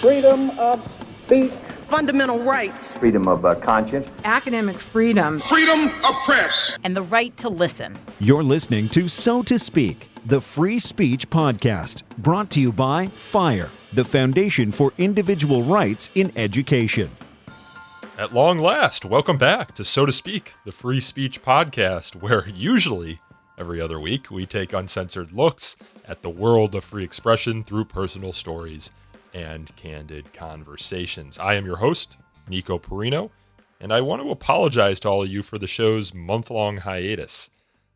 freedom of speech, fundamental rights, freedom of uh, conscience, academic freedom, freedom of press, and the right to listen. You're listening to So to Speak, the free speech podcast, brought to you by FIRE, the Foundation for Individual Rights in Education. At long last, welcome back to So to Speak, the free speech podcast, where usually every other week we take uncensored looks at the world of free expression through personal stories and candid conversations. I am your host, Nico Perino, and I want to apologize to all of you for the show's month long hiatus.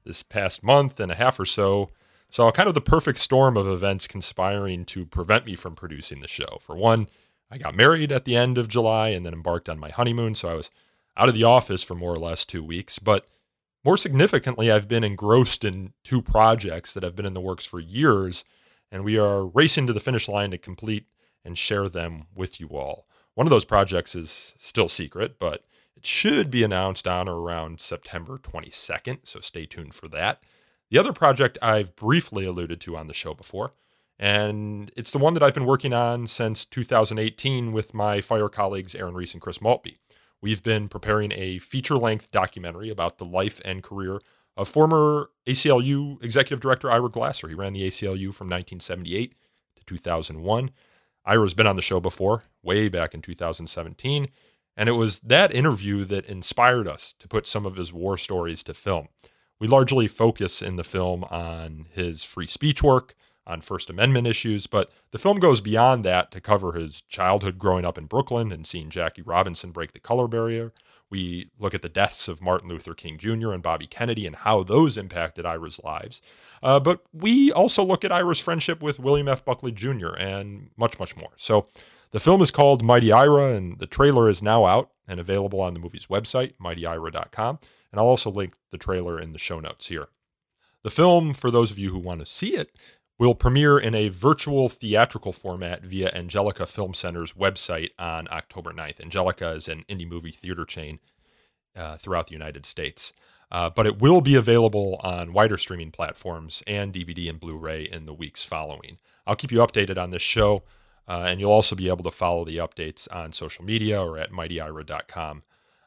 This past month and a half or so saw kind of the perfect storm of events conspiring to prevent me from producing the show. For one, I got married at the end of July and then embarked on my honeymoon, so I was out of the office for more or less two weeks. But more significantly, I've been engrossed in two projects that have been in the works for years, and we are racing to the finish line to complete and share them with you all. One of those projects is still secret, but it should be announced on or around September 22nd, so stay tuned for that. The other project I've briefly alluded to on the show before, and it's the one that I've been working on since 2018 with my fire colleagues Aaron Reese and Chris Maltby. We've been preparing a feature length documentary about the life and career of former ACLU Executive Director Ira Glasser. He ran the ACLU from 1978 to 2001. Ira's been on the show before, way back in 2017, and it was that interview that inspired us to put some of his war stories to film. We largely focus in the film on his free speech work, on First Amendment issues, but the film goes beyond that to cover his childhood growing up in Brooklyn and seeing Jackie Robinson break the color barrier. We look at the deaths of Martin Luther King Jr. and Bobby Kennedy and how those impacted Ira's lives. Uh, but we also look at Ira's friendship with William F. Buckley Jr. and much, much more. So the film is called Mighty Ira, and the trailer is now out and available on the movie's website, mightyira.com. And I'll also link the trailer in the show notes here. The film, for those of you who want to see it, will premiere in a virtual theatrical format via Angelika Film Center's website on October 9th. Angelika is an indie movie theater chain uh, throughout the United States. Uh, but it will be available on wider streaming platforms and DVD and Blu ray in the weeks following. I'll keep you updated on this show, uh, and you'll also be able to follow the updates on social media or at mightyira.com.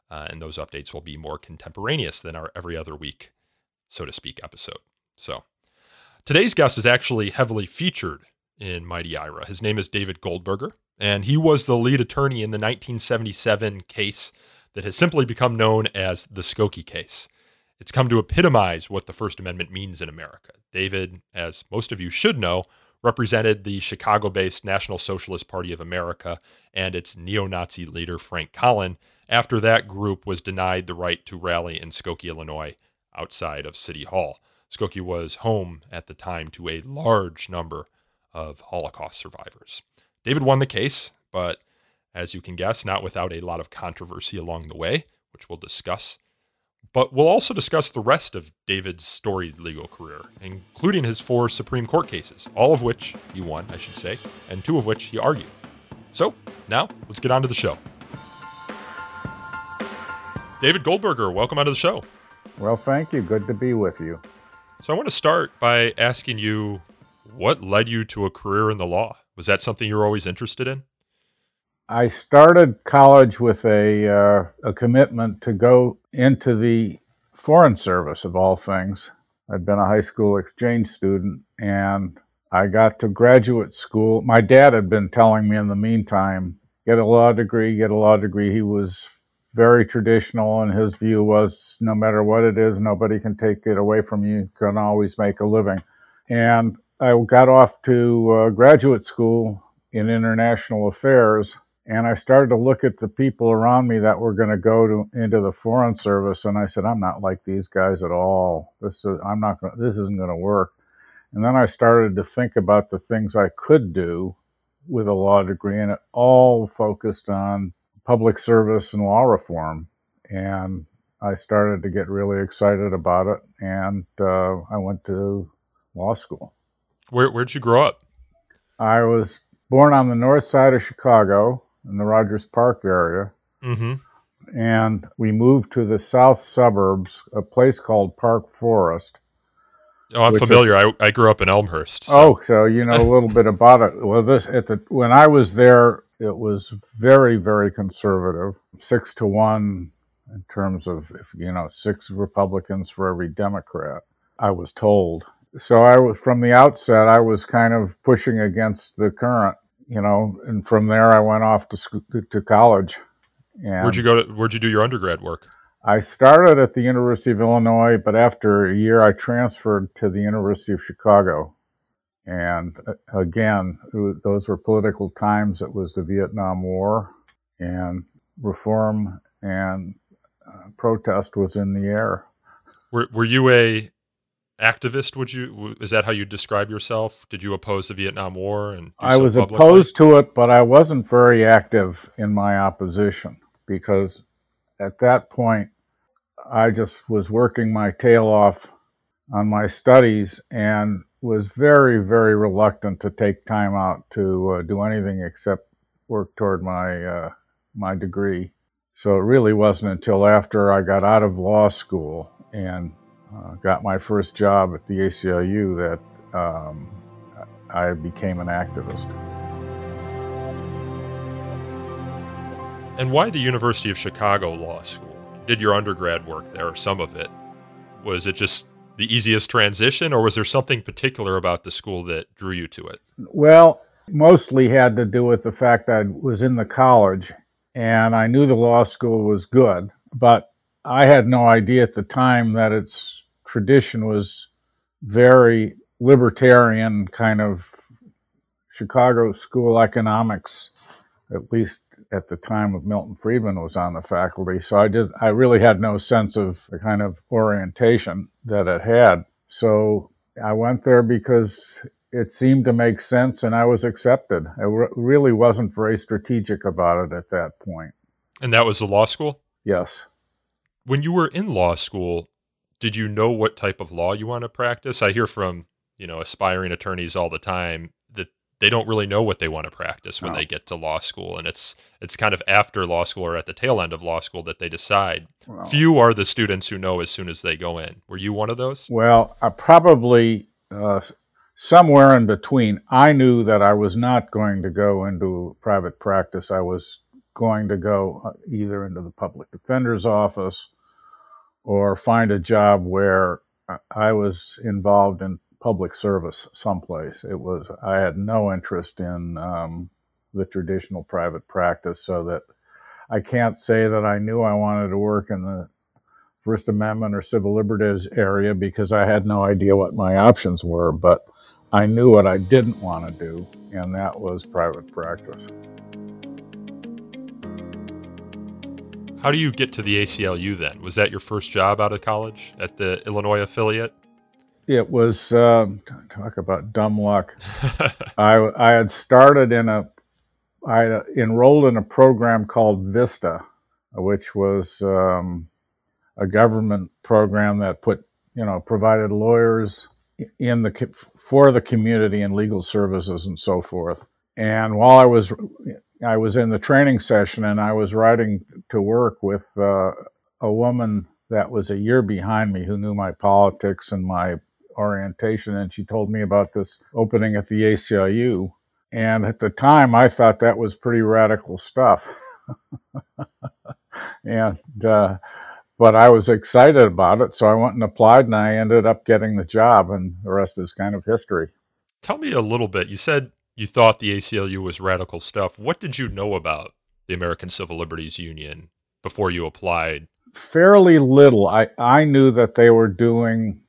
Uh, and those updates will be more contemporaneous than our every other week, so to speak, episode. So, Today's guest is actually heavily featured in Mighty Ira. His name is David Goldberger, and he was the lead attorney in the 1977 case that has simply become known as the Skokie case. It's come to epitomize what the First Amendment means in America. David, as most of you should know, represented the Chicago based National Socialist Party of America and its neo Nazi leader, Frank Collin, after that group was denied the right to rally in Skokie, Illinois, outside of City Hall. Skokie was home at the time to a large number of Holocaust survivors. David won the case, but as you can guess, not without a lot of controversy along the way, which we'll discuss. But we'll also discuss the rest of David's storied legal career, including his four Supreme Court cases, all of which he won, I should say, and two of which he argued. So now let's get on to the show. David Goldberger, welcome onto the show. Well, thank you. Good to be with you. So I want to start by asking you what led you to a career in the law? Was that something you were always interested in? I started college with a uh, a commitment to go into the foreign service of all things. I'd been a high school exchange student and I got to graduate school. My dad had been telling me in the meantime, get a law degree, get a law degree. He was very traditional, and his view was no matter what it is, nobody can take it away from you. You can always make a living. And I got off to uh, graduate school in international affairs, and I started to look at the people around me that were going to go to into the foreign service, and I said, I'm not like these guys at all. This is I'm not. Gonna, this isn't going to work. And then I started to think about the things I could do with a law degree, and it all focused on public service and law reform. And I started to get really excited about it, and uh, I went to law school. Where where'd you grow up? I was born on the north side of Chicago in the Rogers Park area, mm-hmm. and we moved to the south suburbs, a place called Park Forest. Oh, I'm familiar. Is, I, I grew up in Elmhurst. So. Oh, so you know a little bit about it. Well, this at the when I was there, It was very, very conservative, six to one in terms of, if you know, six Republicans for every Democrat, I was told. So I was, from the outset, I was kind of pushing against the current, you know, and from there I went off to, school, to college. And where'd you go to, where'd you do your undergrad work? I started at the University of Illinois, but after a year I transferred to the University of Chicago. And uh, again, those were political times. It was the Vietnam War, and reform and uh, protest was in the air. Were Were you a activist? Would you is that how you describe yourself? Did you oppose the Vietnam War? And I was publicly? opposed to it, but I wasn't very active in my opposition because at that point I just was working my tail off on my studies and was very, very reluctant to take time out to uh, do anything except work toward my uh, my degree. So it really wasn't until after I got out of law school and uh, got my first job at the ACLU that um, I became an activist. And why the University of Chicago Law School? Did your undergrad work there, some of it? Was it just the easiest transition, or was there something particular about the school that drew you to it? Well, mostly had to do with the fact that I was in the college and I knew the law school was good, but I had no idea at the time that its tradition was very libertarian kind of Chicago school economics, at least at the time of Milton Friedman was on the faculty. So I did I really had no sense of the kind of orientation that it had. So I went there because it seemed to make sense and I was accepted. I re- really wasn't very strategic about it at that point. And that was the law school? Yes. When you were in law school, did you know what type of law you want to practice? I hear from, you know, aspiring attorneys all the time they don't really know what they want to practice when no. they get to law school and it's it's kind of after law school or at the tail end of law school that they decide. Well, Few are the students who know as soon as they go in. Were you one of those? Well, I probably uh, somewhere in between. I knew that I was not going to go into private practice. I was going to go uh, either into the public defender's office or find a job where I was involved in public service someplace. It was I had no interest in um, the traditional private practice, so that I can't say that I knew I wanted to work in the First Amendment or civil liberties area because I had no idea what my options were. But I knew what I didn't want to do, and that was private practice. How do you get to the ACLU then? Was that your first job out of college at the Illinois affiliate? It was um, talk about dumb luck. I I had started in a I enrolled in a program called Vista, which was um, a government program that put you know provided lawyers in the for the community and legal services and so forth. And while I was I was in the training session and I was riding to work with uh, a woman that was a year behind me who knew my politics and my orientation, and she told me about this opening at the ACLU. And at the time, I thought that was pretty radical stuff. and uh, but I was excited about it, so I went and applied, and I ended up getting the job, and the rest is kind of history. Tell me a little bit. You said you thought the ACLU was radical stuff. What did you know about the American Civil Liberties Union before you applied? Fairly little. I, I knew that they were doing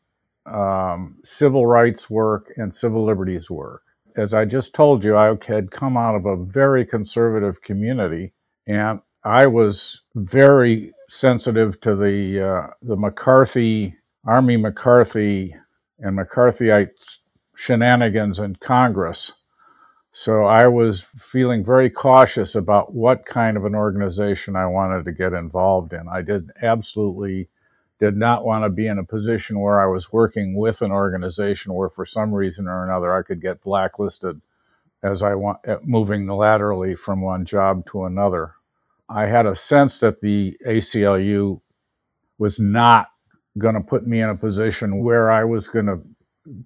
um, civil rights work and civil liberties work. As I just told you, I had come out of a very conservative community, and I was very sensitive to the uh, the McCarthy Army McCarthy and McCarthyite shenanigans in Congress. So I was feeling very cautious about what kind of an organization I wanted to get involved in. I did absolutely did not want to be in a position where I was working with an organization where for some reason or another I could get blacklisted as I want moving laterally from one job to another. I had a sense that the ACLU was not going to put me in a position where I was going to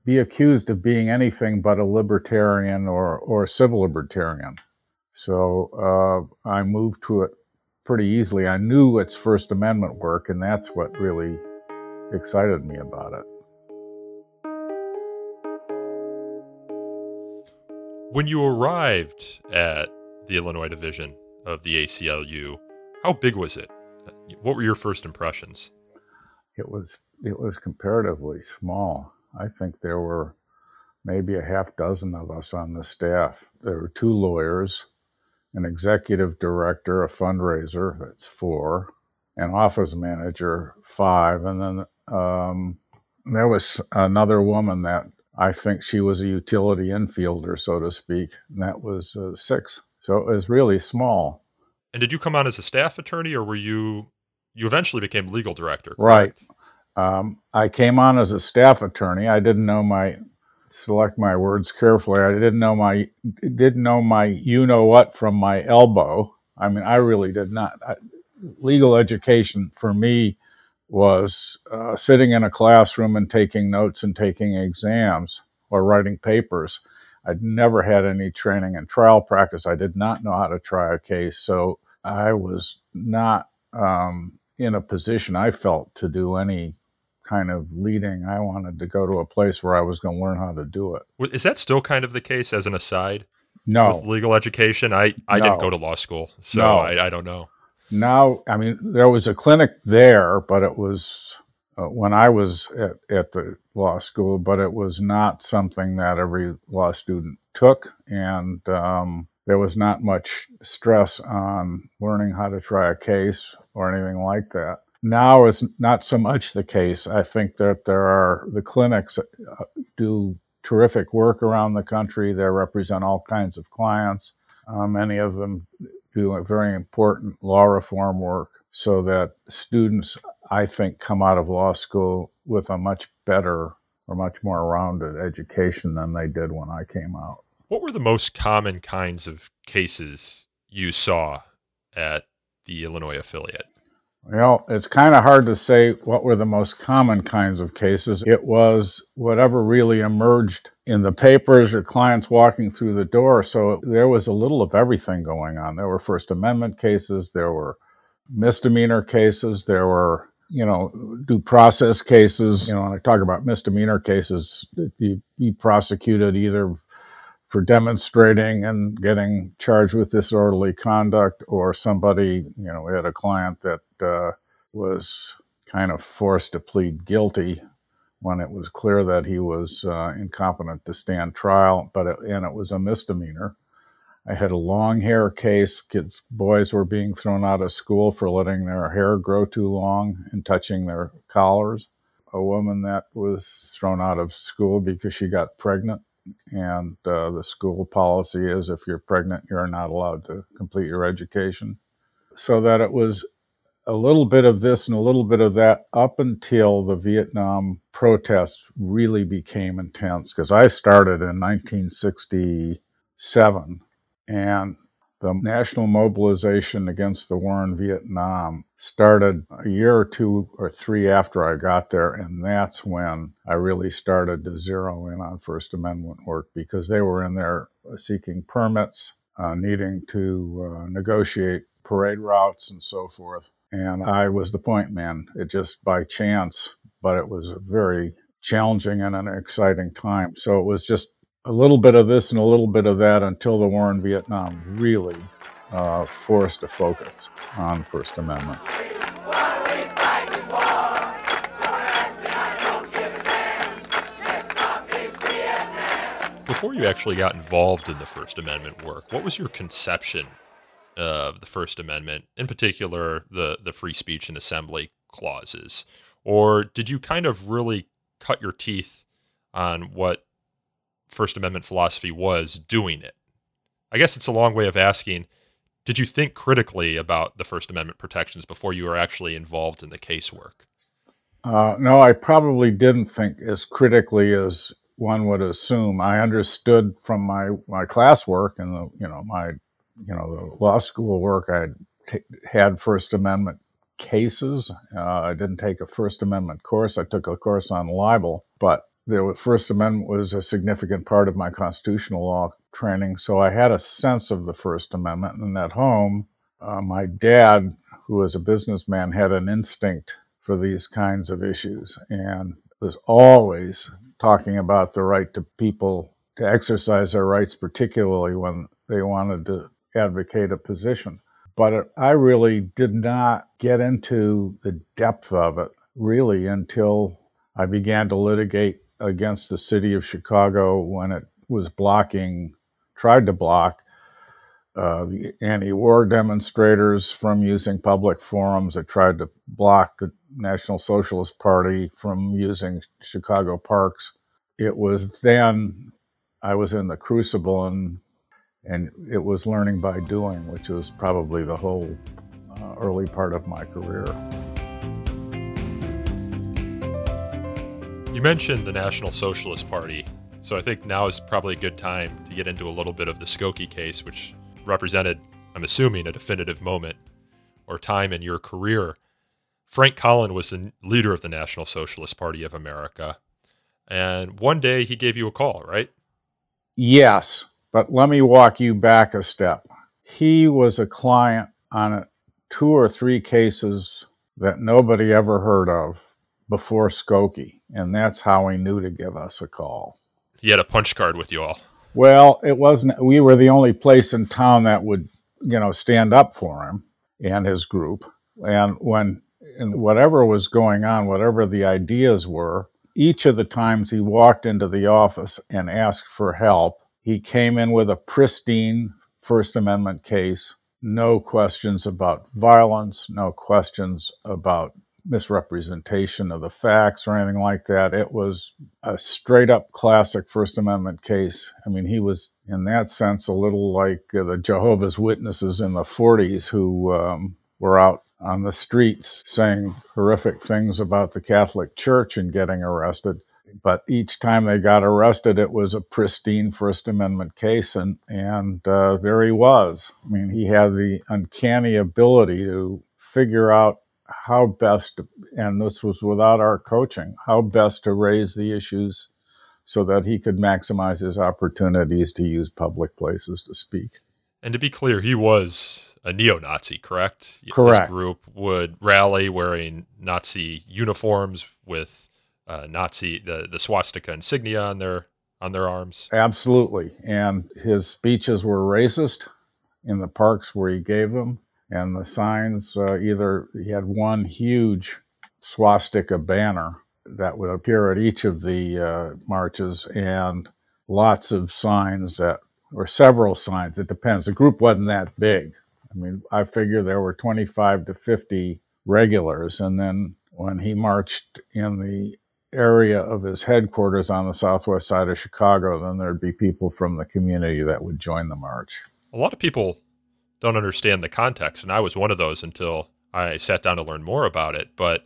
be accused of being anything but a libertarian or, or a civil libertarian. So uh, I moved to it pretty easily. I knew its First Amendment work, and that's what really excited me about it. When you arrived at the Illinois division of the ACLU, how big was it? What were your first impressions? It was it was comparatively small. I think there were maybe a half dozen of us on the staff. There were two lawyers, an executive director, a fundraiser, that's four, an office manager, five, and then um, there was another woman that I think she was a utility infielder, so to speak, and that was uh, six. So it was really small. And did you come on as a staff attorney, or were you you eventually became legal director? Right. Um, I came on as a staff attorney. I didn't know my select my words carefully. I didn't know my didn't know my you know what from my elbow. I mean, I really did not. I, legal education for me was uh, sitting in a classroom and taking notes and taking exams or writing papers. I'd never had any training in trial practice. I did not know how to try a case. So I was not um, in a position, I felt, to do any kind of leading. I wanted to go to a place where I was going to learn how to do it. Is that still kind of the case as an aside? No. With legal education? I, I no. didn't go to law school, so no. I, I don't know. Now, I mean, there was a clinic there, but it was uh, when I was at, at the law school, but it was not something that every law student took. And um, there was not much stress on learning how to try a case or anything like that. Now is not so much the case. I think that there are the clinics uh, do terrific work around the country. They represent all kinds of clients. Uh, many of them do very important law reform work so that students, I think, come out of law school with a much better or much more rounded education than they did when I came out. What were the most common kinds of cases you saw at the Illinois affiliate? Well, it's kind of hard to say what were the most common kinds of cases. It was whatever really emerged in the papers or clients walking through the door. So there was a little of everything going on. There were First Amendment cases, there were misdemeanor cases, there were you know, due process cases. You know, when I talk about misdemeanor cases, you be prosecuted either for demonstrating and getting charged with disorderly conduct, or somebody, you know, we had a client that uh, was kind of forced to plead guilty when it was clear that he was uh, incompetent to stand trial, but it, and it was a misdemeanor. I had a long hair case. Kids, boys were being thrown out of school for letting their hair grow too long and touching their collars. A woman that was thrown out of school because she got pregnant and uh, the school policy is if you're pregnant, you're not allowed to complete your education. So that it was a little bit of this and a little bit of that up until the Vietnam protests really became intense. Because I started in 1967 and the national mobilization against the war in Vietnam started a year or two or three after I got there, and that's when I really started to zero in on First Amendment work because they were in there seeking permits, uh, needing to uh, negotiate parade routes and so forth. And I was the point man. It just by chance, but it was a very challenging and an exciting time. So it was just a little bit of this and a little bit of that until the war in Vietnam really uh, forced a focus on First Amendment. Before you actually got involved in the First Amendment work, what was your conception of the First Amendment, in particular the, the free speech and assembly clauses? Or did you kind of really cut your teeth on what First Amendment philosophy was doing it. I guess it's a long way of asking did you think critically about the First Amendment protections before you were actually involved in the casework? Uh, no, I probably didn't think as critically as one would assume. I understood from my my classwork and the you know my you know the law school work I t- had First Amendment cases. Uh, I didn't take a First Amendment course. I took a course on libel, but the First Amendment was a significant part of my constitutional law training, so I had a sense of the First Amendment. And at home, uh, my dad, who was a businessman, had an instinct for these kinds of issues and was always talking about the right to people to exercise their rights, particularly when they wanted to advocate a position. But I really did not get into the depth of it really until I began to litigate against the city of Chicago when it was blocking, tried to block uh, the anti war demonstrators from using public forums. It tried to block the National Socialist Party from using Chicago parks. It was then I was in the crucible and and it was learning by doing, which was probably the whole uh, early part of my career. You mentioned the National Socialist Party, so I think now is probably a good time to get into a little bit of the Skokie case, which represented, I'm assuming, a definitive moment or time in your career. Frank Collin was the leader of the National Socialist Party of America. And one day he gave you a call, right? Yes, but let me walk you back a step. He was a client on two or three cases that nobody ever heard of before Skokie, and that's how he knew to give us a call. He had a punch card with you all. Well, it wasn't. We were the only place in town that would, you know, stand up for him and his group. And when and whatever was going on, whatever the ideas were, each of the times he walked into the office and asked for help, he came in with a pristine First Amendment case. No questions about violence, no questions about misrepresentation of the facts or anything like that. It was a straight up classic First Amendment case. I mean, he was, in that sense, a little like uh, the Jehovah's Witnesses in the 40s who um, were out on the streets saying horrific things about the Catholic Church and getting arrested. But each time they got arrested, it was a pristine First Amendment case, and and uh, there he was. I mean, he had the uncanny ability to figure out how best, to, and this was without our coaching, how best to raise the issues so that he could maximize his opportunities to use public places to speak. And to be clear, he was a neo-Nazi, correct? Correct. His group would rally wearing Nazi uniforms with uh, Nazi the, the swastika insignia on their on their arms. Absolutely, and his speeches were racist in the parks where he gave them and the signs uh, either he had one huge swastika banner that would appear at each of the uh, marches and lots of signs that or several signs it depends. The group wasn't that big. I mean i figure there were 25 to 50 regulars and then when he marched in the area of his headquarters on the southwest side of chicago then there'd be people from the community that would join the march. A lot of people don't understand the context. And I was one of those until I sat down to learn more about it. But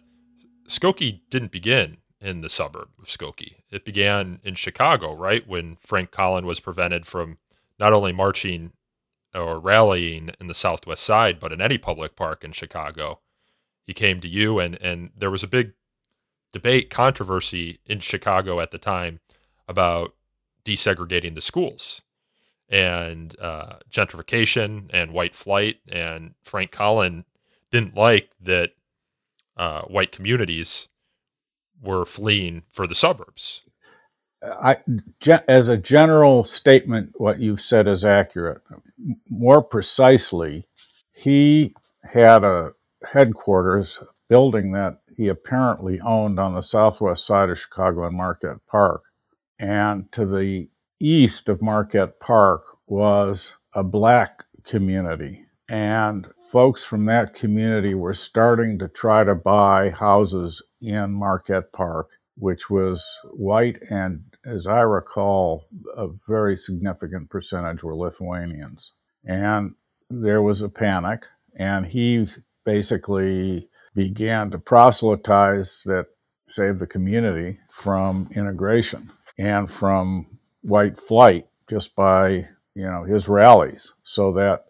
Skokie didn't begin in the suburb of Skokie. It began in Chicago, right? When Frank Collin was prevented from not only marching or rallying in the Southwest side, but in any public park in Chicago. He came to you, and, and there was a big debate, controversy in Chicago at the time about desegregating the schools and uh, gentrification and white flight. And Frank Collin didn't like that uh, white communities were fleeing for the suburbs. I, as a general statement, what you've said is accurate. More precisely, he had a headquarters building that he apparently owned on the southwest side of Chicago in Marquette Park. And to the east of Marquette Park was a black community. And folks from that community were starting to try to buy houses in Marquette Park, which was white and, as I recall, a very significant percentage were Lithuanians. And there was a panic, and he basically began to proselytize that save the community from integration and from white flight just by you know his rallies. So that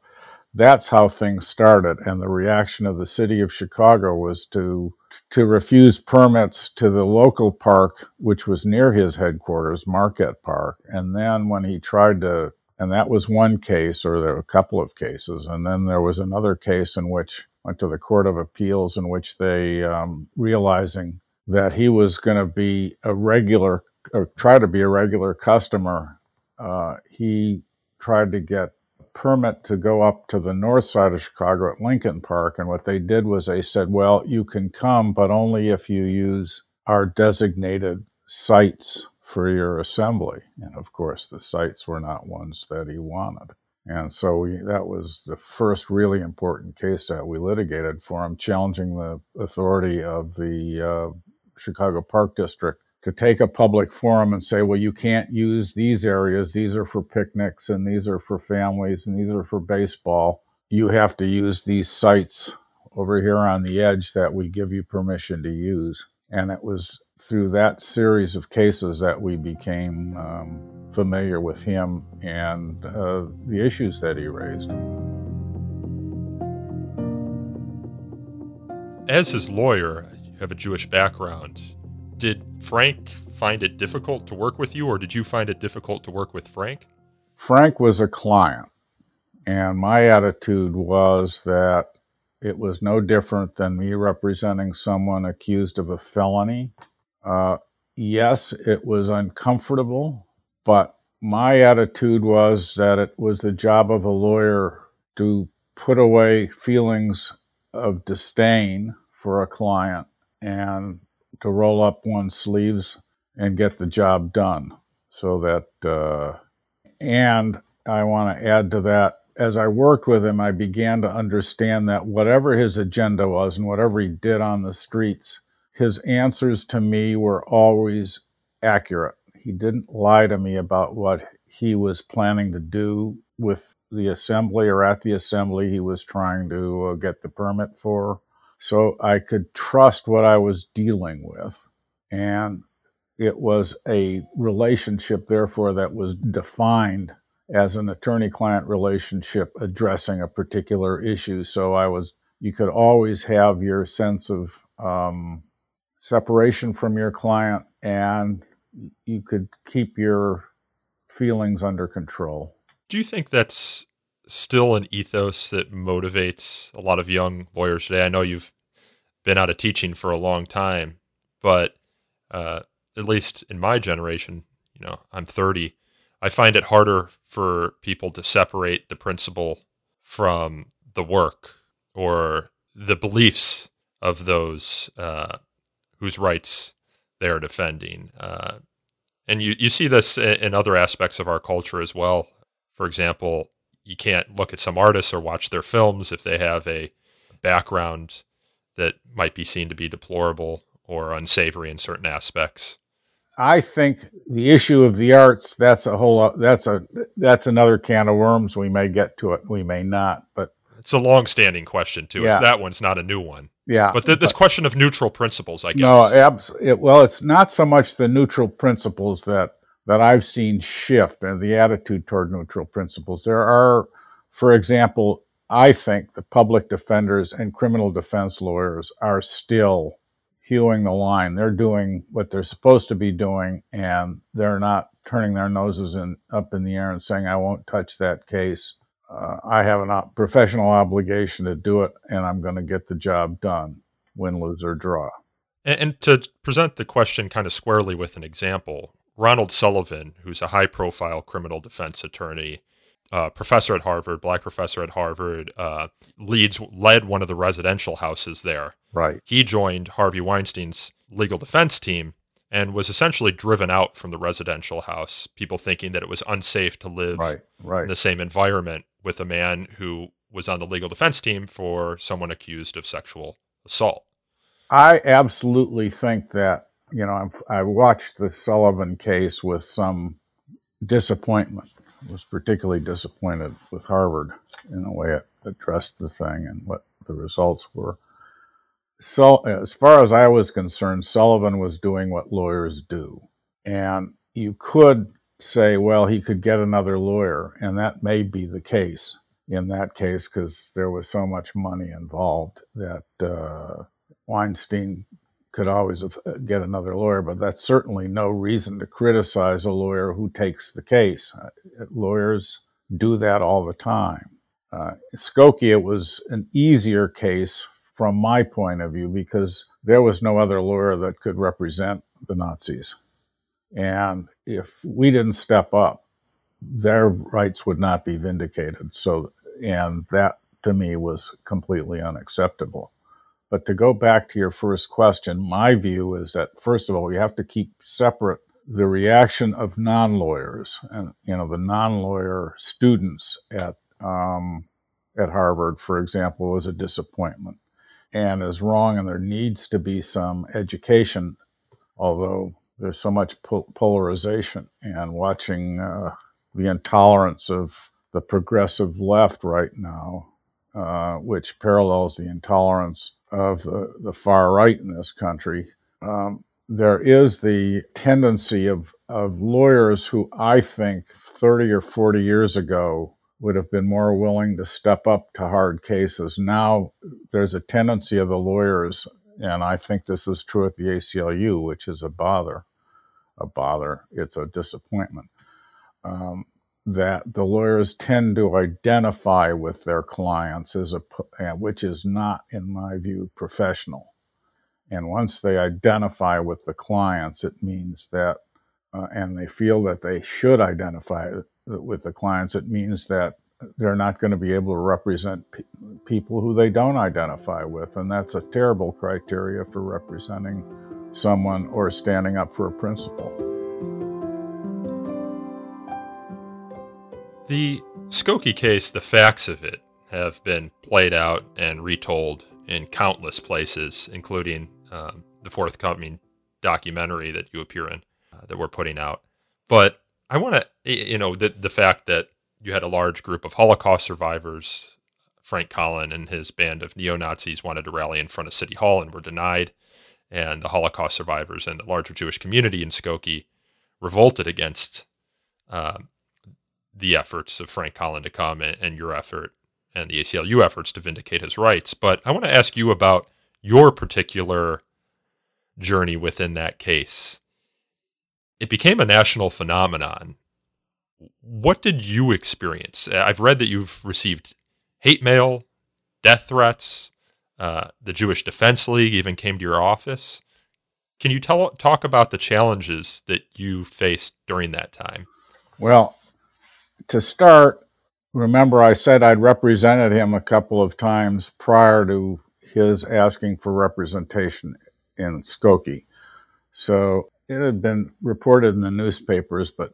that's how things started. And the reaction of the city of chicago was to to refuse permits to the local park which was near his headquarters marquette park. And then when he tried to And that was one case, or there were a couple of cases. And then there was another case in which went to the Court of Appeals, in which they, um, realizing that he was going to be a regular or try to be a regular customer, uh, he tried to get a permit to go up to the north side of Chicago at Lincoln Park. And what they did was they said, well, you can come, but only if you use our designated sites for your assembly. And of course, the sites were not ones that he wanted. And so we, that was the first really important case that we litigated for him, challenging the authority of the uh, Chicago Park District to take a public forum and say, well, you can't use these areas. These are for picnics and these are for families and these are for baseball. You have to use these sites over here on the edge that we give you permission to use. And it was through that series of cases that we became um, familiar with him and uh, the issues that he raised. As his lawyer, you have a Jewish background. Did Frank find it difficult to work with you, or did you find it difficult to work with Frank? Frank was a client, and my attitude was that it was no different than me representing someone accused of a felony uh, yes, it was uncomfortable, but my attitude was that it was the job of a lawyer to put away feelings of disdain for a client and to roll up one's sleeves and get the job done. So that, uh, and I want to add to that, as I worked with him, I began to understand that whatever his agenda was and whatever he did on the streets, his answers to me were always accurate. He didn't lie to me about what he was planning to do with the assembly or at the assembly he was trying to uh, get the permit for. So I could trust what I was dealing with. And it was a relationship, therefore, that was defined as an attorney client relationship addressing a particular issue. So I was, you could always have your sense of um, separation from your client and you could keep your feelings under control. Do you think that's still an ethos that motivates a lot of young lawyers today? I know you've been out of teaching for a long time, but uh, at least in my generation, you know, I'm 30. I find it harder for people to separate the principle from the work or the beliefs of those uh, whose rights they are defending. Uh, and you, you see this in other aspects of our culture as well. For example, you can't look at some artists or watch their films if they have a background that might be seen to be deplorable or unsavory in certain aspects. I think the issue of the arts that's a whole that's a that's another can of worms. We may get to it, we may not, but it's a long-standing question too. Yeah. It's that one's not a new one. Yeah, but the, this question of neutral principles, I guess. No, abs- it, well, it's not so much the neutral principles that that I've seen shift and the attitude toward neutral principles. There are, for example, I think the public defenders and criminal defense lawyers are still hewing the line. They're doing what they're supposed to be doing, and they're not turning their noses in, up in the air and saying, "I won't touch that case." uh, I have a professional obligation to do it, and I'm going to get the job done, win, lose, or draw. And, and, to present the question kind of squarely with an example, Ronald Sullivan, who's a high profile criminal defense attorney, uh, professor at Harvard, black professor at Harvard, uh, leads led one of the residential houses there. Right. He joined Harvey Weinstein's legal defense team and was essentially driven out from the residential house, people thinking that it was unsafe to live right, right. in the same environment with a man who was on the legal defense team for someone accused of sexual assault. I absolutely think that, you know, I've, I watched the Sullivan case with some disappointment. I was particularly disappointed with Harvard in the way it addressed the thing and what the results were. So, as far as I was concerned, Sullivan was doing what lawyers do. And you could say, well, he could get another lawyer. And that may be the case in that case because there was so much money involved that uh, Weinstein could always get another lawyer, but that's certainly no reason to criticize a lawyer who takes the case. Uh, lawyers do that all the time. Uh, Skokie, it was an easier case from my point of view because there was no other lawyer that could represent the Nazis. And if we didn't step up, their rights would not be vindicated. So, and that to me was completely unacceptable. But to go back to your first question, my view is that first of all, we have to keep separate the reaction of non-lawyers and you know the non-lawyer students at um, at Harvard, for example, was a disappointment and is wrong, and there needs to be some education. Although there's so much polarization, and watching uh, the intolerance of the progressive left right now, uh, which parallels the intolerance of the, the far right in this country, um, there is the tendency of, of lawyers who I think 30 or 40 years ago would have been more willing to step up to hard cases. Now there's a tendency of the lawyers, and I think this is true at the ACLU, which is a bother, a bother. It's a disappointment. Um, that the lawyers tend to identify with their clients as a which is not in my view professional. And once they identify with the clients it means that uh, and they feel that they should identify with the clients it means that they're not going to be able to represent pe- people who they don't identify with. And that's a terrible criteria for representing someone or standing up for a principle The Skokie case, the facts of it have been played out and retold in countless places, including um, the forthcoming documentary that you appear in uh, that we're putting out. But I want to, you know, the, the fact that you had a large group of Holocaust survivors, Frank Collin and his band of neo Nazis wanted to rally in front of City Hall and were denied. And the Holocaust survivors and the larger Jewish community in Skokie revolted against um, the efforts of Frank Collin to come and, and your effort and the ACLU efforts to vindicate his rights. But I want to ask you about your particular journey within that case. It became a national phenomenon. What did you experience? I've read that you've received hate mail, death threats. Uh, the Jewish Defense League even came to your office. Can you tell talk about the challenges that you faced during that time? Well, to start, remember I said I'd represented him a couple of times prior to his asking for representation in Skokie. So it had been reported in the newspapers, but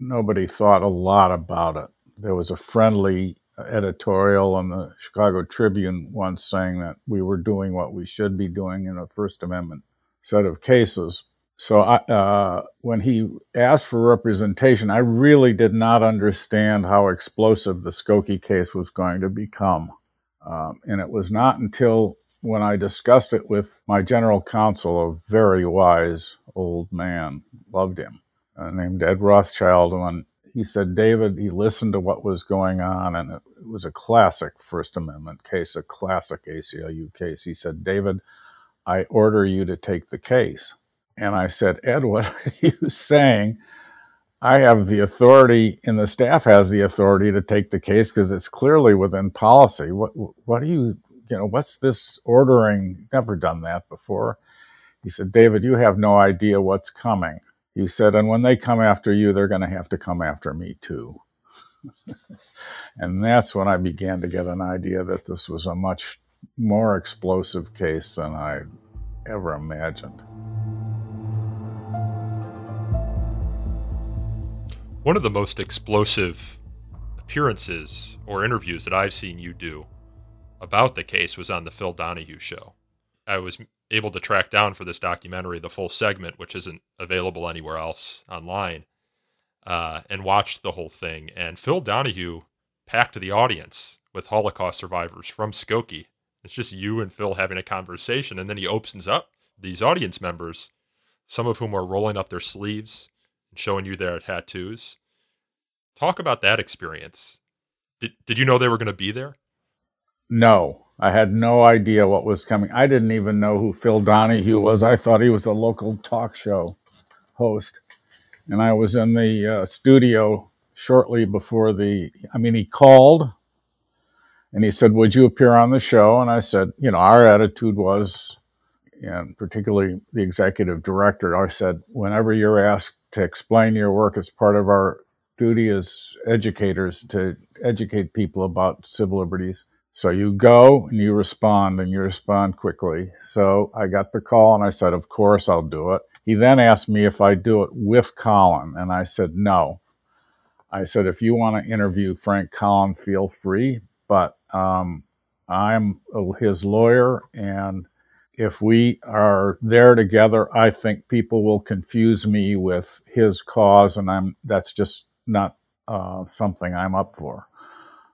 nobody thought a lot about it. There was a friendly editorial in the Chicago Tribune once saying that we were doing what we should be doing in a First Amendment set of cases. So I, uh, when he asked for representation, I really did not understand how explosive the Skokie case was going to become. Um, and it was not until when I discussed it with my general counsel, a very wise old man, loved him, uh, named Ed Rothschild. when he said, David, he listened to what was going on, and it, it was a classic First Amendment case, a classic ACLU case. He said, David, I order you to take the case. And I said, Ed, what are you saying? I have the authority, and the staff has the authority to take the case because it's clearly within policy. What, what do you, you know, what's this ordering? Never done that before. He said, David, you have no idea what's coming. He said, and when they come after you, they're going to have to come after me too. and that's when I began to get an idea that this was a much more explosive case than I ever imagined. One of the most explosive appearances or interviews that I've seen you do about the case was on the Phil Donahue show. I was able to track down for this documentary the full segment, which isn't available anywhere else online, uh, and watched the whole thing. And Phil Donahue packed the audience with Holocaust survivors from Skokie. It's just you and Phil having a conversation, and then he opens up these audience members, some of whom are rolling up their sleeves, showing you their tattoos. Talk about that experience. Did, did you know they were going to be there? No. I had no idea what was coming. I didn't even know who Phil Donahue was. I thought he was a local talk show host. And I was in the uh, studio shortly before the, I mean, he called and he said, Would you appear on the show? And I said, You know, our attitude was, and particularly the executive director, I said, Whenever you're asked to explain your work as part of our duty as educators to educate people about civil liberties, so you go and you respond and you respond quickly. So I got the call and I said, Of course I'll do it. He then asked me if I'd do it with Collin, and I said, No. I said, If you want to interview Frank Collin, feel free, but um, I'm his lawyer, and if we are there together, I think people will confuse me with his cause, and I'm that's just not uh, something I'm up for.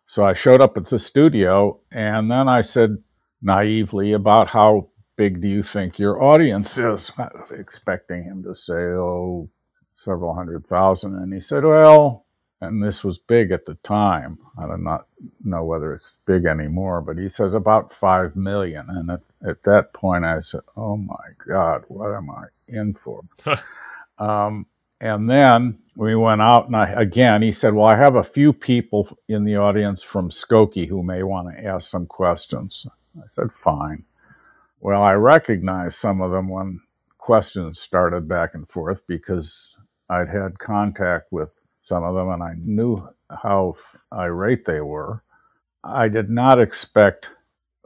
So I showed up at the studio and then I said naively about how big do you think your audience is? Expecting him to say, oh, several hundred thousand. And he said, well, and this was big at the time. I do not know whether it's big anymore, but he says about five million. And at, at that point, I said, oh my God, what am I in for? um, and then we went out, and I, again, he said, Well, I have a few people in the audience from Skokie who may want to ask some questions. I said, Fine. Well, I recognized some of them when questions started back and forth because I'd had contact with some of them and I knew how irate they were. I did not expect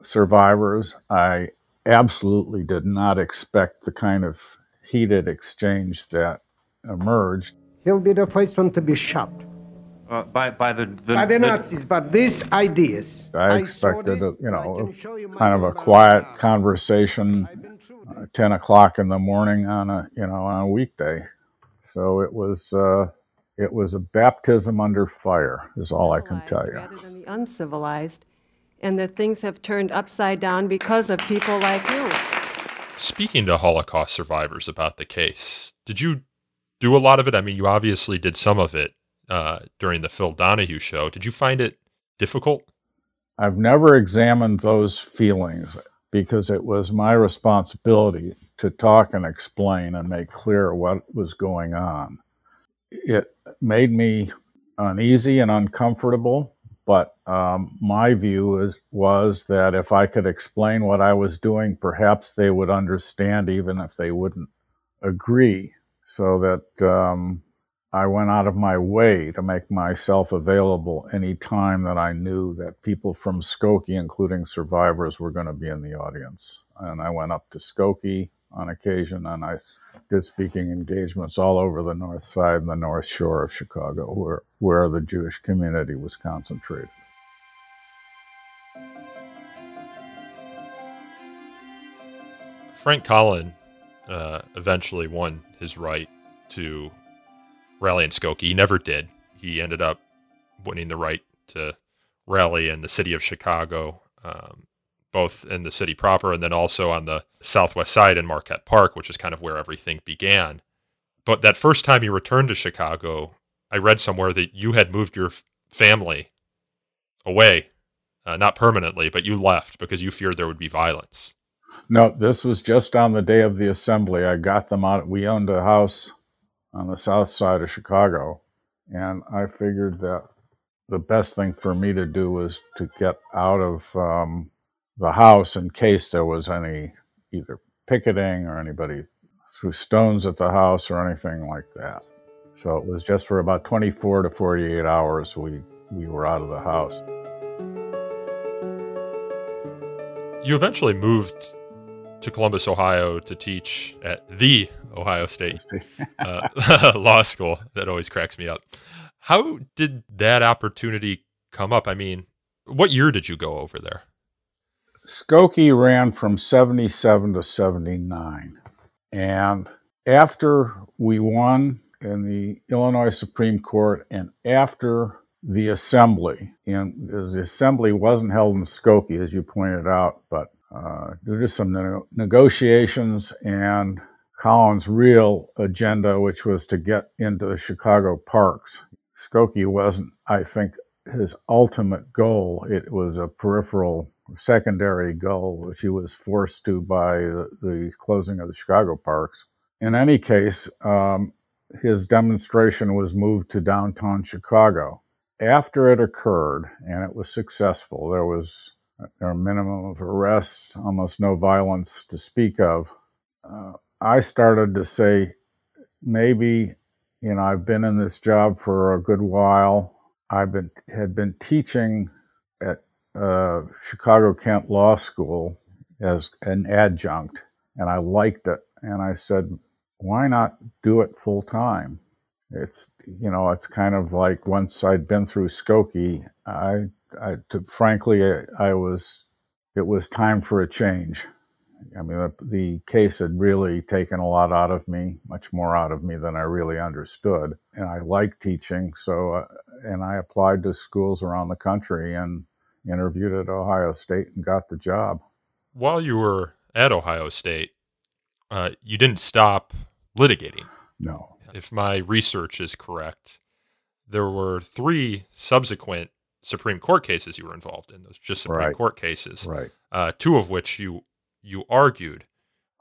survivors. I absolutely did not expect the kind of heated exchange that emerged. He'll be the first one to be shot. Uh, by by the, the by the, Nazis, but these ideas. I expected, a, you know, you kind of a quiet conversation, uh, ten o'clock in the morning on a, you know, on a weekday. So it was, uh, it was a baptism under fire, is all I can tell you. Rather than the uncivilized, and that things have turned upside down because of people like you. Speaking to Holocaust survivors about the case, did you do a lot of it? I mean, you obviously did some of it uh, during the Phil Donahue show. Did you find it difficult? I've never examined those feelings because it was my responsibility to talk and explain and make clear what was going on. It made me uneasy and uncomfortable, but um, my view is, was that if I could explain what I was doing, perhaps they would understand even if they wouldn't agree so that um, I went out of my way to make myself available any time that I knew that people from Skokie, including survivors, were going to be in the audience. And I went up to Skokie on occasion and I did speaking engagements all over the north side and the north shore of Chicago where, where the Jewish community was concentrated. Frank Collin uh, eventually won his right to rally in Skokie. He never did. He ended up winning the right to rally in the city of Chicago, um, both in the city proper and then also on the southwest side in Marquette Park, which is kind of where everything began. But that first time you returned to Chicago, I read somewhere that you had moved your family away, uh, not permanently, but you left because you feared there would be violence. No, this was just on the day of the assembly. I got them out. We owned a house on the south side of Chicago, and I figured that the best thing for me to do was to get out of um, the house in case there was any either picketing or anybody threw stones at the house or anything like that. So it was just for about 24 to 48 hours we, we were out of the house. You eventually moved to Columbus, Ohio to teach at the Ohio State uh, Law School. That always cracks me up. How did that opportunity come up? I mean, what year did you go over there? Skokie ran from 77 to 79. And after we won in the Illinois Supreme Court and after the assembly, and the assembly wasn't held in Skokie, as you pointed out, but uh, due to some ne- negotiations and Collin's real agenda, which was to get into the Chicago parks. Skokie wasn't, I think, his ultimate goal. It was a peripheral secondary goal, which he was forced to by the, the closing of the Chicago parks. In any case, um, his demonstration was moved to downtown Chicago. After it occurred and it was successful, there was a minimum of arrests, almost no violence to speak of. Uh, I started to say, maybe, you know, I've been in this job for a good while. I've been had been teaching at uh, Chicago Kent Law School as an adjunct, and I liked it. And I said, why not do it full time? It's you know, it's kind of like once I'd been through Skokie, I, I to, frankly, I, I was, it was time for a change. I mean, the, the, case had really taken a lot out of me, much more out of me than I really understood. And I liked teaching, so uh, and I applied to schools around the country and interviewed at Ohio State and got the job. While you were at Ohio State, uh, you didn't stop litigating. No. If my research is correct, there were three subsequent Supreme Court cases you were involved in. Those just Supreme right. Court cases, right? Uh, two of which you you argued.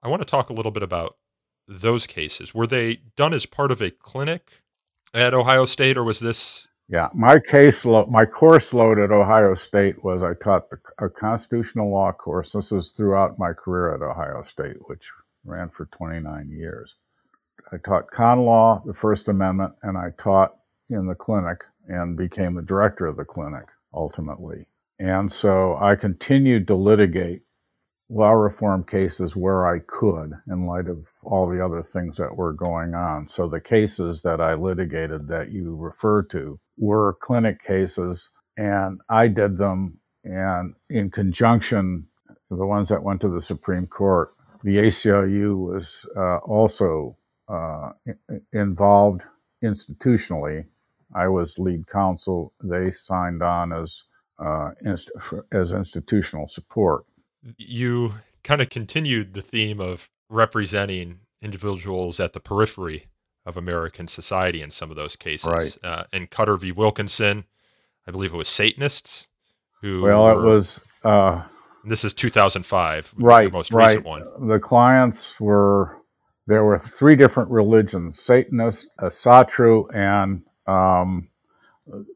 I want to talk a little bit about those cases. Were they done as part of a clinic at Ohio State, or was this? Yeah, my case, lo- my course load at Ohio State was I taught a constitutional law course. This is throughout my career at Ohio State, which ran for 29 years. I taught con law, the First Amendment, and I taught in the clinic and became the director of the clinic ultimately. And so I continued to litigate law reform cases where I could in light of all the other things that were going on. So the cases that I litigated that you refer to were clinic cases, and I did them and in conjunction, the ones that went to the Supreme Court, the ACLU was uh, also uh, involved institutionally. I was lead counsel. They signed on as uh, inst- as institutional support. You kind of continued the theme of representing individuals at the periphery of American society in some of those cases. Right. Uh, in Cutter v. Wilkinson, I believe it was Satanists who. Well, were, it was. Uh, this is 2005, right? The most right. recent one. The clients were there were three different religions: Satanists, Asatru, and um,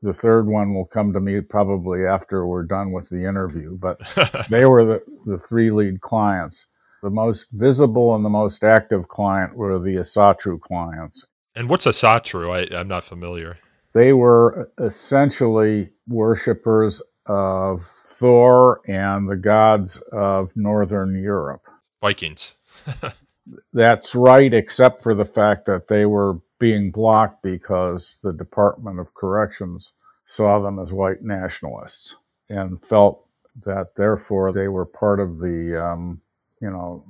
the third one will come to me probably after we're done with the interview. But they were the, the three lead clients. The most visible and the most active client were the Asatru clients. And what's Asatru? I, I'm not familiar. They were essentially worshippers of Thor and the gods of Northern Europe. Vikings. That's right, except for the fact that they were being blocked because the Department of Corrections saw them as white nationalists and felt that therefore they were part of the, um, you know,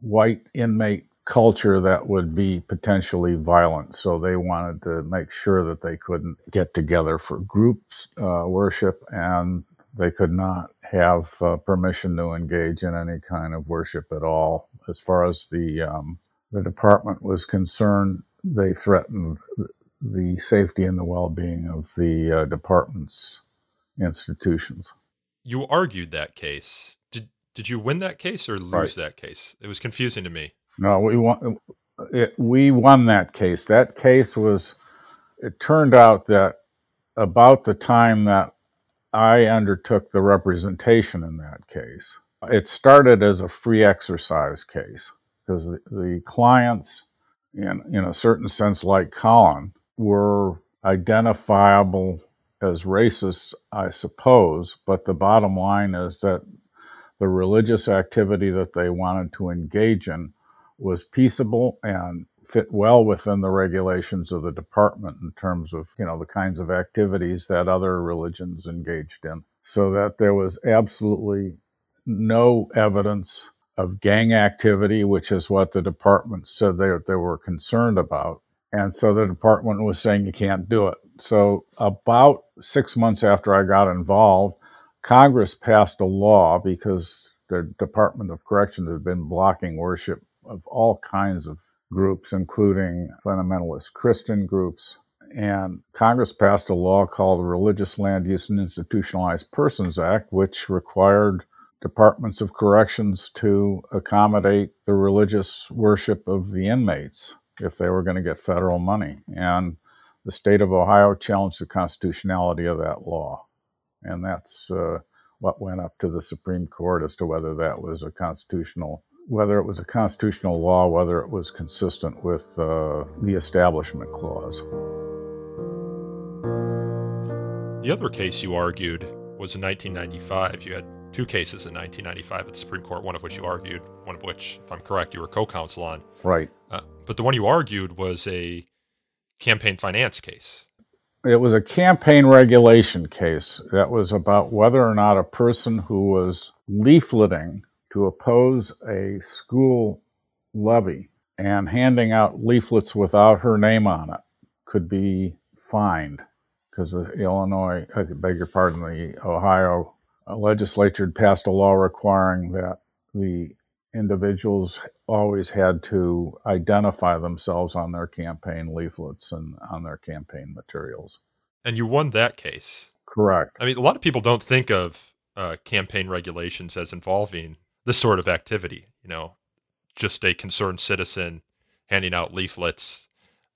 white inmate culture that would be potentially violent. So they wanted to make sure that they couldn't get together for groups uh, worship and they could not have uh, permission to engage in any kind of worship at all. As far as the um, the department was concerned, they threatened the safety and the well-being of the uh, department's institutions. You argued that case. Did did you win that case or lose Right. that case? It was confusing to me. No, we won. It, we won that case. That case was. It turned out that about the time that I undertook the representation in that case, it started as a free exercise case because the, the clients, in in a certain sense, like Collin, were identifiable as racists, I suppose. But the bottom line is that the religious activity that they wanted to engage in was peaceable and fit well within the regulations of the department in terms of you know the kinds of activities that other religions engaged in so that there was absolutely no evidence of gang activity which is what the department said they, they were concerned about. And so the department was saying you can't do it. So about six months after i got involved congress passed a law because the department of corrections had been blocking worship of all kinds of groups, including fundamentalist Christian groups. And Congress passed a law called the Religious Land Use and Institutionalized Persons Act, which required departments of corrections to accommodate the religious worship of the inmates if they were going to get federal money. And the state of Ohio challenged the constitutionality of that law. And that's uh, what went up to the Supreme Court as to whether that was a constitutional, whether it was a constitutional law, whether it was consistent with uh, the Establishment Clause. The other case you argued was in 1995. You had two cases in 1995 at the Supreme Court, one of which you argued, one of which, if I'm correct, you were co counsel on. Right. Uh, but the one you argued was a campaign finance case. It was a campaign regulation case that was about whether or not a person who was leafleting to oppose a school levy and handing out leaflets without her name on it could be fined because the Illinois, I beg your pardon, the Ohio legislature had passed a law requiring that the individuals always had to identify themselves on their campaign leaflets and on their campaign materials. And you won that case. Correct. I mean, a lot of people don't think of uh, campaign regulations as involving this sort of activity. You know, just a concerned citizen handing out leaflets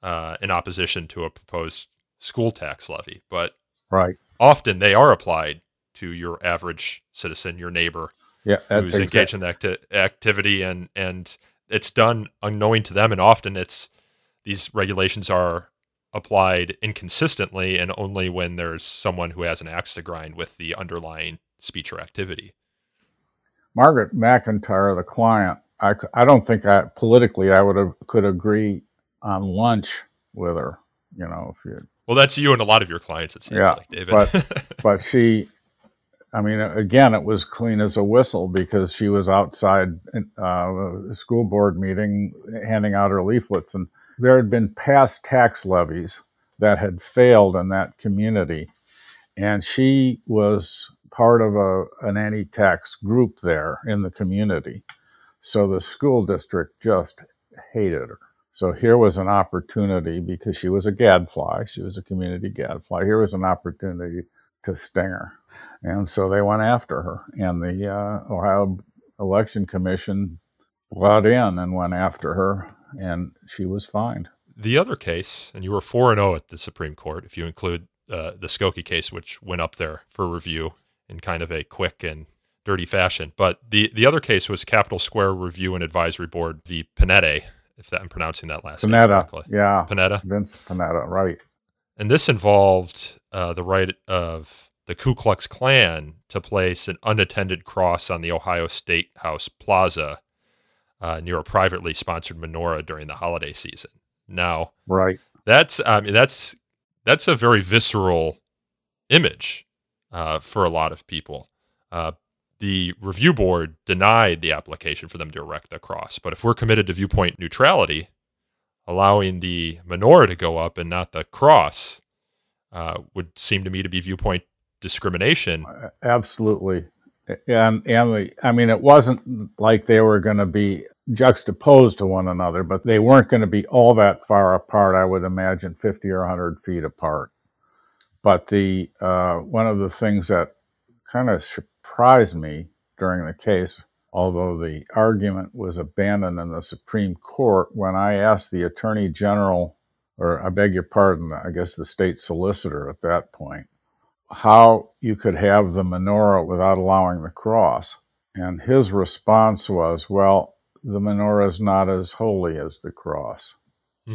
uh, in opposition to a proposed school tax levy. But right, often they are applied to your average citizen, your neighbor, yeah, who's engaged in that acti- activity, and and it's done unknowing to them, and often it's these regulations are applied inconsistently and only when there's someone who has an axe to grind with the underlying speech or activity. Margaret McIntyre, the client, I, I don't think I politically I would have could agree on lunch with her. You know, if you Well, that's you and a lot of your clients, it seems Yeah, like, David. but but she, I mean, again, it was clean as a whistle because she was outside uh, a school board meeting handing out her leaflets, and there had been past tax levies that had failed in that community, and she was part of a an anti-tax group there in the community, so the school district just hated her. So here was an opportunity because she was a gadfly. She was a community gadfly. Here was an opportunity to sting her. And so they went after her. And the uh, Ohio Election Commission brought in and went after her, and she was fined. the other case, and you were 4 0 at the Supreme Court, if you include uh, the Skokie case, which went up there for review in kind of a quick and dirty fashion. But the, the other case was Capitol Square Review and Advisory Board v. Panetta, if that, I'm pronouncing that last name Panetta. correctly. Yeah. Panetta. Vince Panetta, right. And this involved uh, the right of the Ku Klux Klan to place an unattended cross on the Ohio State House Plaza uh, near a privately sponsored menorah during the holiday season. Now, Right. that's I mean that's that's a very visceral image uh, for a lot of people. Uh, the review board denied the application for them to erect the cross, but if we're committed to viewpoint neutrality, allowing the menorah to go up and not the cross uh, would seem to me to be viewpoint discrimination. Absolutely. And and I mean, it wasn't like they were going to be juxtaposed to one another, but they weren't going to be all that far apart. I would imagine fifty or hundred feet apart. But the uh, one of the things that kind of surprised me during the case, although the argument was abandoned in the Supreme Court, when I asked the Attorney General, or I beg your pardon, I guess the state solicitor at that point, how you could have the menorah without allowing the cross. And his response was, well, the menorah is not as holy as the cross.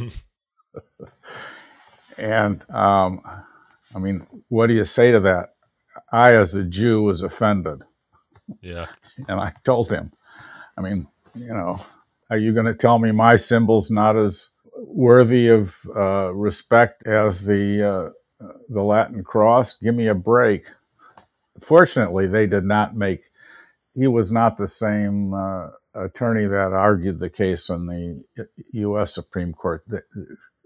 And um, I mean, what do you say to that? I, as a Jew, was offended. Yeah. And I told him, I mean, you know, are you going to tell me my symbol's not as worthy of uh, respect as the uh, the Latin cross? Give me a break. Fortunately, they did not make. He was not the same uh, attorney that argued the case in the U.S. Supreme Court.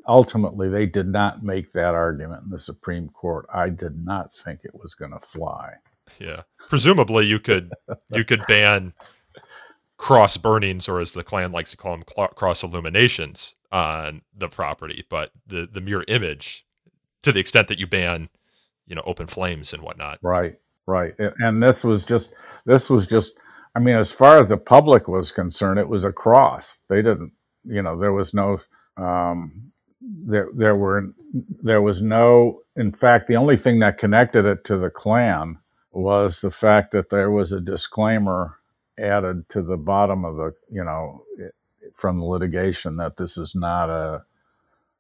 Ultimately, they did not make that argument in the Supreme Court. I did not think it was going to fly. Yeah. Presumably, you could you could ban cross burnings, or as the Klan likes to call them, cross illuminations on the property. But the the mere image to the extent that you ban, you know, open flames and whatnot. Right, right. And this was just this was just. I mean, as far as the public was concerned, it was a cross. They didn't, you know, there was no, um, there there were there was no. In fact, the only thing that connected it to the Klan was the fact that there was a disclaimer added to the bottom of the, you know, from the litigation that this is not a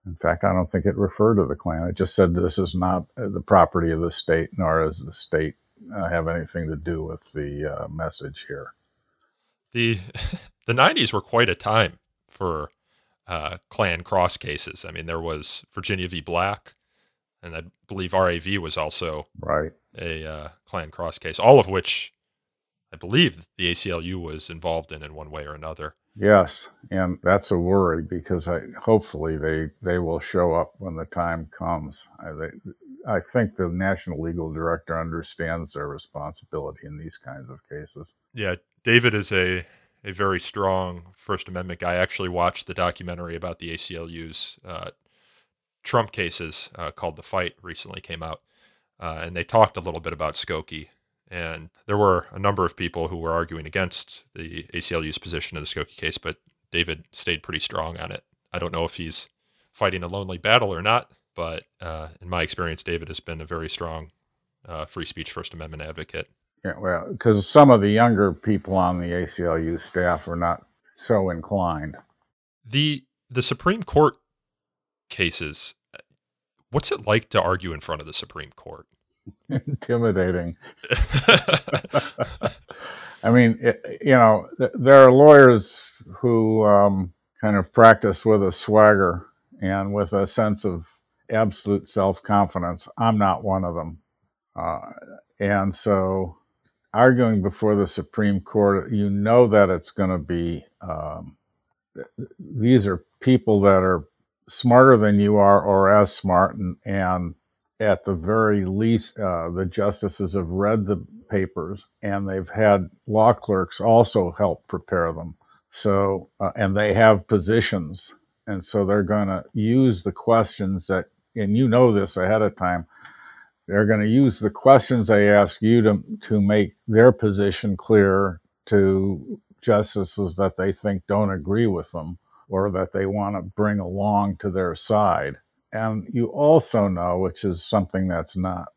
in fact, I don't think it referred to the Klan. It just said this is not the property of the state, nor does the state uh, have anything to do with the uh, message here. The the '90s were quite a time for uh, Klan cross cases. I mean, there was Virginia v. Black, and I believe RAV was also right a uh, Klan cross case. All of which I believe the ACLU was involved in in one way or another. Yes, and that's a worry because I hopefully they they will show up when the time comes. I, they, I think the national legal director understands their responsibility in these kinds of cases. Yeah, David is a a very strong First Amendment guy. I actually watched the documentary about the ACLU's uh, Trump cases uh, called "The Fight" recently came out, uh, and they talked a little bit about Skokie and there were a number of people who were arguing against the ACLU's position in the Skokie case, but David stayed pretty strong on it. I don't know if he's fighting a lonely battle or not, but uh, in my experience, David has been a very strong uh, free speech First Amendment advocate. Yeah, well, because some of the younger people on the ACLU staff are not so inclined. The the Supreme Court cases. What's it like to argue in front of the Supreme Court? Intimidating. I mean, it, you know, th- there are lawyers who um, kind of practice with a swagger and with a sense of absolute self confidence. I'm not one of them. Uh, and so, arguing before the Supreme Court, you know that it's going to be, um, these are people that are smarter than you are or as smart and, and at the very least, uh, the justices have read the papers and they've had law clerks also help prepare them. So, uh, and they have positions. And so they're going to use the questions that, and you know this ahead of time, they're going to use the questions they ask you to, to make their position clear to justices that they think don't agree with them or that they want to bring along to their side. And you also know, which is something that's not,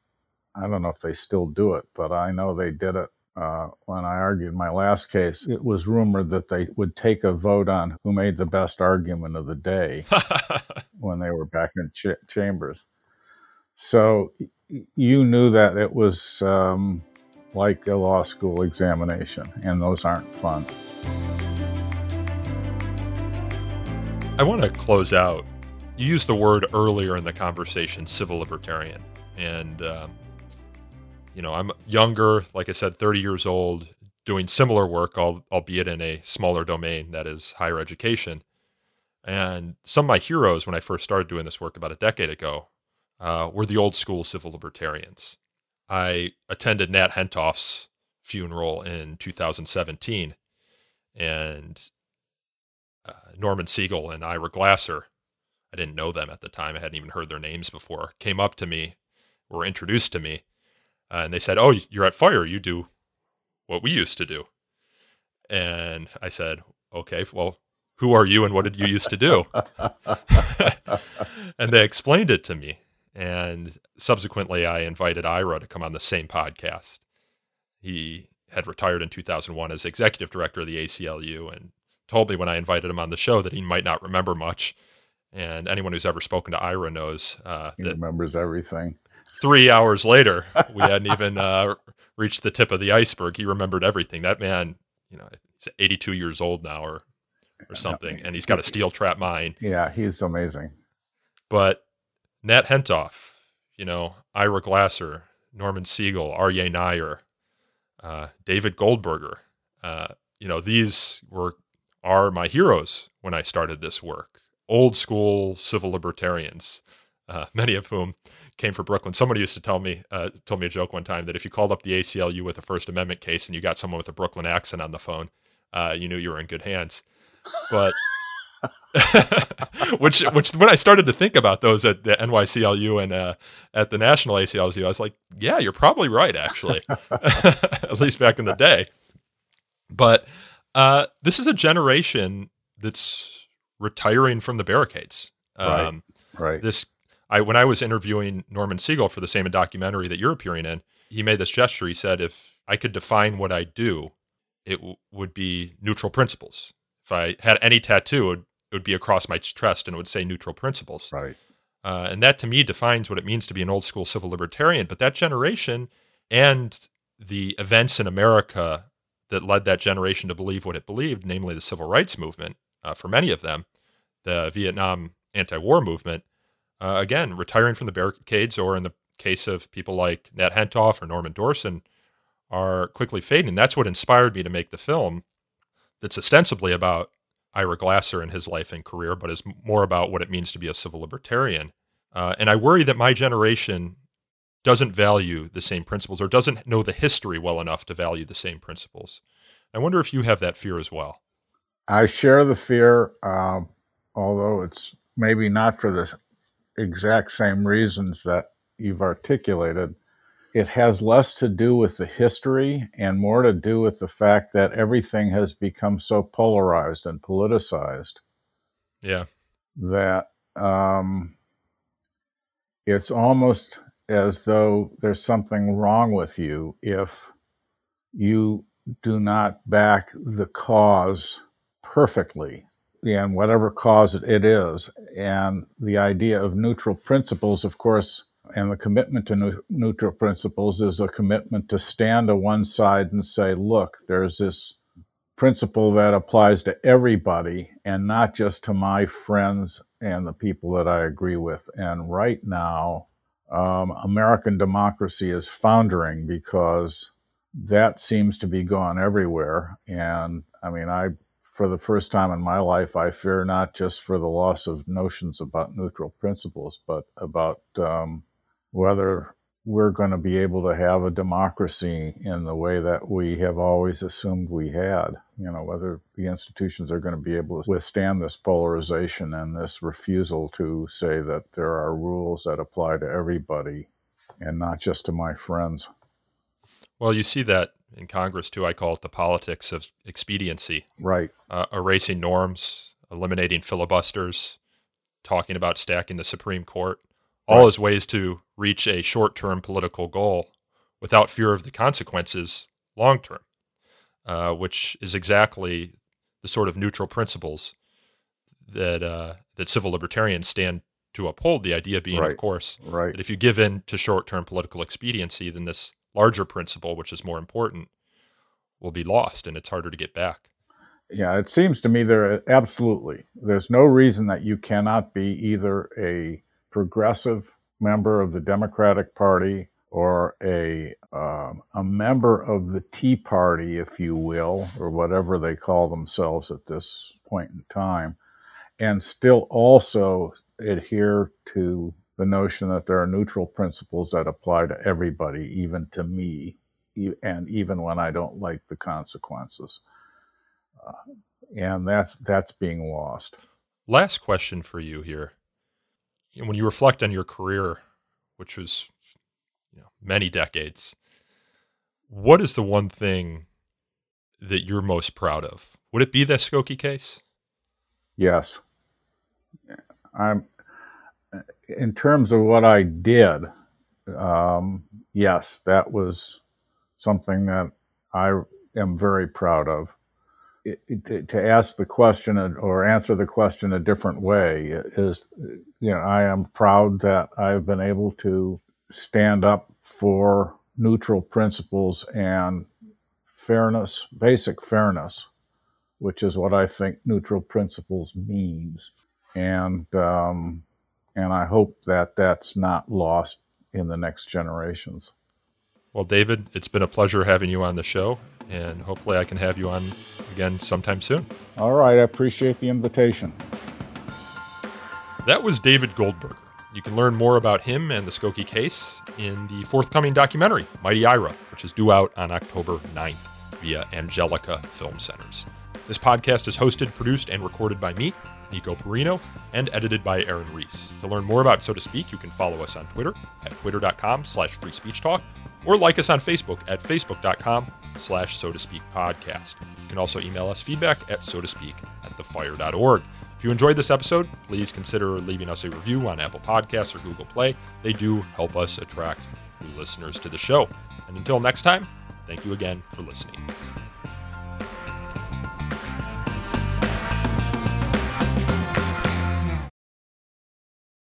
I don't know if they still do it, but I know they did it uh, when I argued my last case. It was rumored that they would take a vote on who made the best argument of the day when they were back in ch- chambers. So you knew that it was um, like a law school examination, and those aren't fun. I want to close out you used the word earlier in the conversation, civil libertarian, and um, you know I'm younger, like I said, 30 years old, doing similar work, albeit in a smaller domain that is higher education. And some of my heroes, when I first started doing this work about a decade ago, uh, were the old school civil libertarians. I attended Nat Hentoff's funeral in 2017, and uh, Norman Siegel and Ira Glasser I didn't know them at the time. I hadn't even heard their names before. Came up to me, were introduced to me, uh, and they said, "Oh, you're at Fire. You do what we used to do." And I said, "Okay, well, who are you and what did you used to do?" and they explained it to me. And subsequently, I invited Ira to come on the same podcast. He had retired in 2001 as executive director of the ACLU and told me when I invited him on the show that he might not remember much and anyone who's ever spoken to Ira knows uh, he remembers everything. Three hours later, we hadn't even uh, reached the tip of the iceberg. He remembered everything. That man, you know, he's 82 years old now, or or something, and he's got a steel trap mind. Yeah, he's amazing. But Nat Hentoff, you know, Ira Glasser, Norman Siegel, Aryeh Neier, uh, David Goldberger, uh, you know, these were are my heroes when I started this work old school civil libertarians, uh, many of whom came from Brooklyn. Somebody used to tell me, uh, told me a joke one time that if you called up the ACLU with a First Amendment case and you got someone with a Brooklyn accent on the phone, uh, you knew you were in good hands. But which, which, when I started to think about those at the NYCLU and uh, at the National ACLU, I was like, yeah, you're probably right, actually, at least back in the day. But uh, this is a generation that's retiring from the barricades. Um, right. right. This, I when I was interviewing Norman Siegel for the same documentary that you're appearing in, he made this gesture. He said, "If I could define what I do, it w- would be neutral principles. If I had any tattoo, it would, it would be across my chest and it would say neutral principles. Right. Uh, and that to me defines what it means to be an old school civil libertarian. But that generation and the events in America that led that generation to believe what it believed, namely the civil rights movement, uh, for many of them, the Vietnam anti war movement, uh, again, retiring from the barricades, or in the case of people like Nat Hentoff or Norman Dorsen, are quickly fading. That's what inspired me to make the film that's ostensibly about Ira Glasser and his life and career, but is more about what it means to be a civil libertarian. Uh, and I worry that my generation doesn't value the same principles or doesn't know the history well enough to value the same principles. I wonder if you have that fear as well. I share the fear, um, although it's maybe not for the exact same reasons that you've articulated. It has less to do with the history and more to do with the fact that everything has become so polarized and politicized. Yeah. That um, it's almost as though there's something wrong with you if you do not back the cause perfectly and whatever cause it is and the idea of neutral principles of course and the commitment to neutral principles is a commitment to stand to one side and say look there's this principle that applies to everybody and not just to my friends and the people that I agree with and right now um, American democracy is foundering because that seems to be gone everywhere. And I mean, I, for the first time in my life, I fear not just for the loss of notions about neutral principles, but about um, whether we're going to be able to have a democracy in the way that we have always assumed we had. You know, whether the institutions are going to be able to withstand this polarization and this refusal to say that there are rules that apply to everybody and not just to my friends. Well, you see that in Congress too. I call it the politics of expediency. Right. Uh, erasing norms, eliminating filibusters, talking about stacking the Supreme Court all right. as ways to reach a short term political goal without fear of the consequences long term, uh, which is exactly the sort of neutral principles that uh, that civil libertarians stand to uphold. The idea being, right. of course, right. that if you give in to short term political expediency, then this larger principle, which is more important, will be lost and it's harder to get back. Yeah, it seems to me there absolutely. There's no reason that you cannot be either a progressive member of the Democratic Party or a um, a member of the Tea Party, if you will, or whatever they call themselves at this point in time, and still also adhere to the notion that there are neutral principles that apply to everybody, even to me, and even when I don't like the consequences. Uh, and that's that's being lost. Last question for you here when you reflect on your career, which was you know many decades, what is the one thing that you're most proud of? Would it be the Skokie case? Yes. I'm in terms of what I did, um, yes, that was something that I am very proud of. To ask the question or answer the question a different way is, you know, I am proud that I've been able to stand up for neutral principles and fairness, basic fairness, which is what I think neutral principles means, and um, and I hope that that's not lost in the next generations. Well, David, it's been a pleasure having you on the show, and hopefully I can have you on again sometime soon. All right, I appreciate the invitation. That was David Goldberger. You can learn more about him and the Skokie case in the forthcoming documentary, Mighty Ira, which is due out on October 9th via Angelika Film Centers. This podcast is hosted, produced, and recorded by me, Nico Perino, and edited by Aaron Reese. To learn more about So to Speak, you can follow us on Twitter at twitter.com slash free speech talk or like us on Facebook at facebook.com slash so to speak podcast. You can also email us feedback at so to speak at thefire.org. If you enjoyed this episode, please consider leaving us a review on Apple Podcasts or Google Play. They do help us attract new listeners to the show. And until next time, thank you again for listening.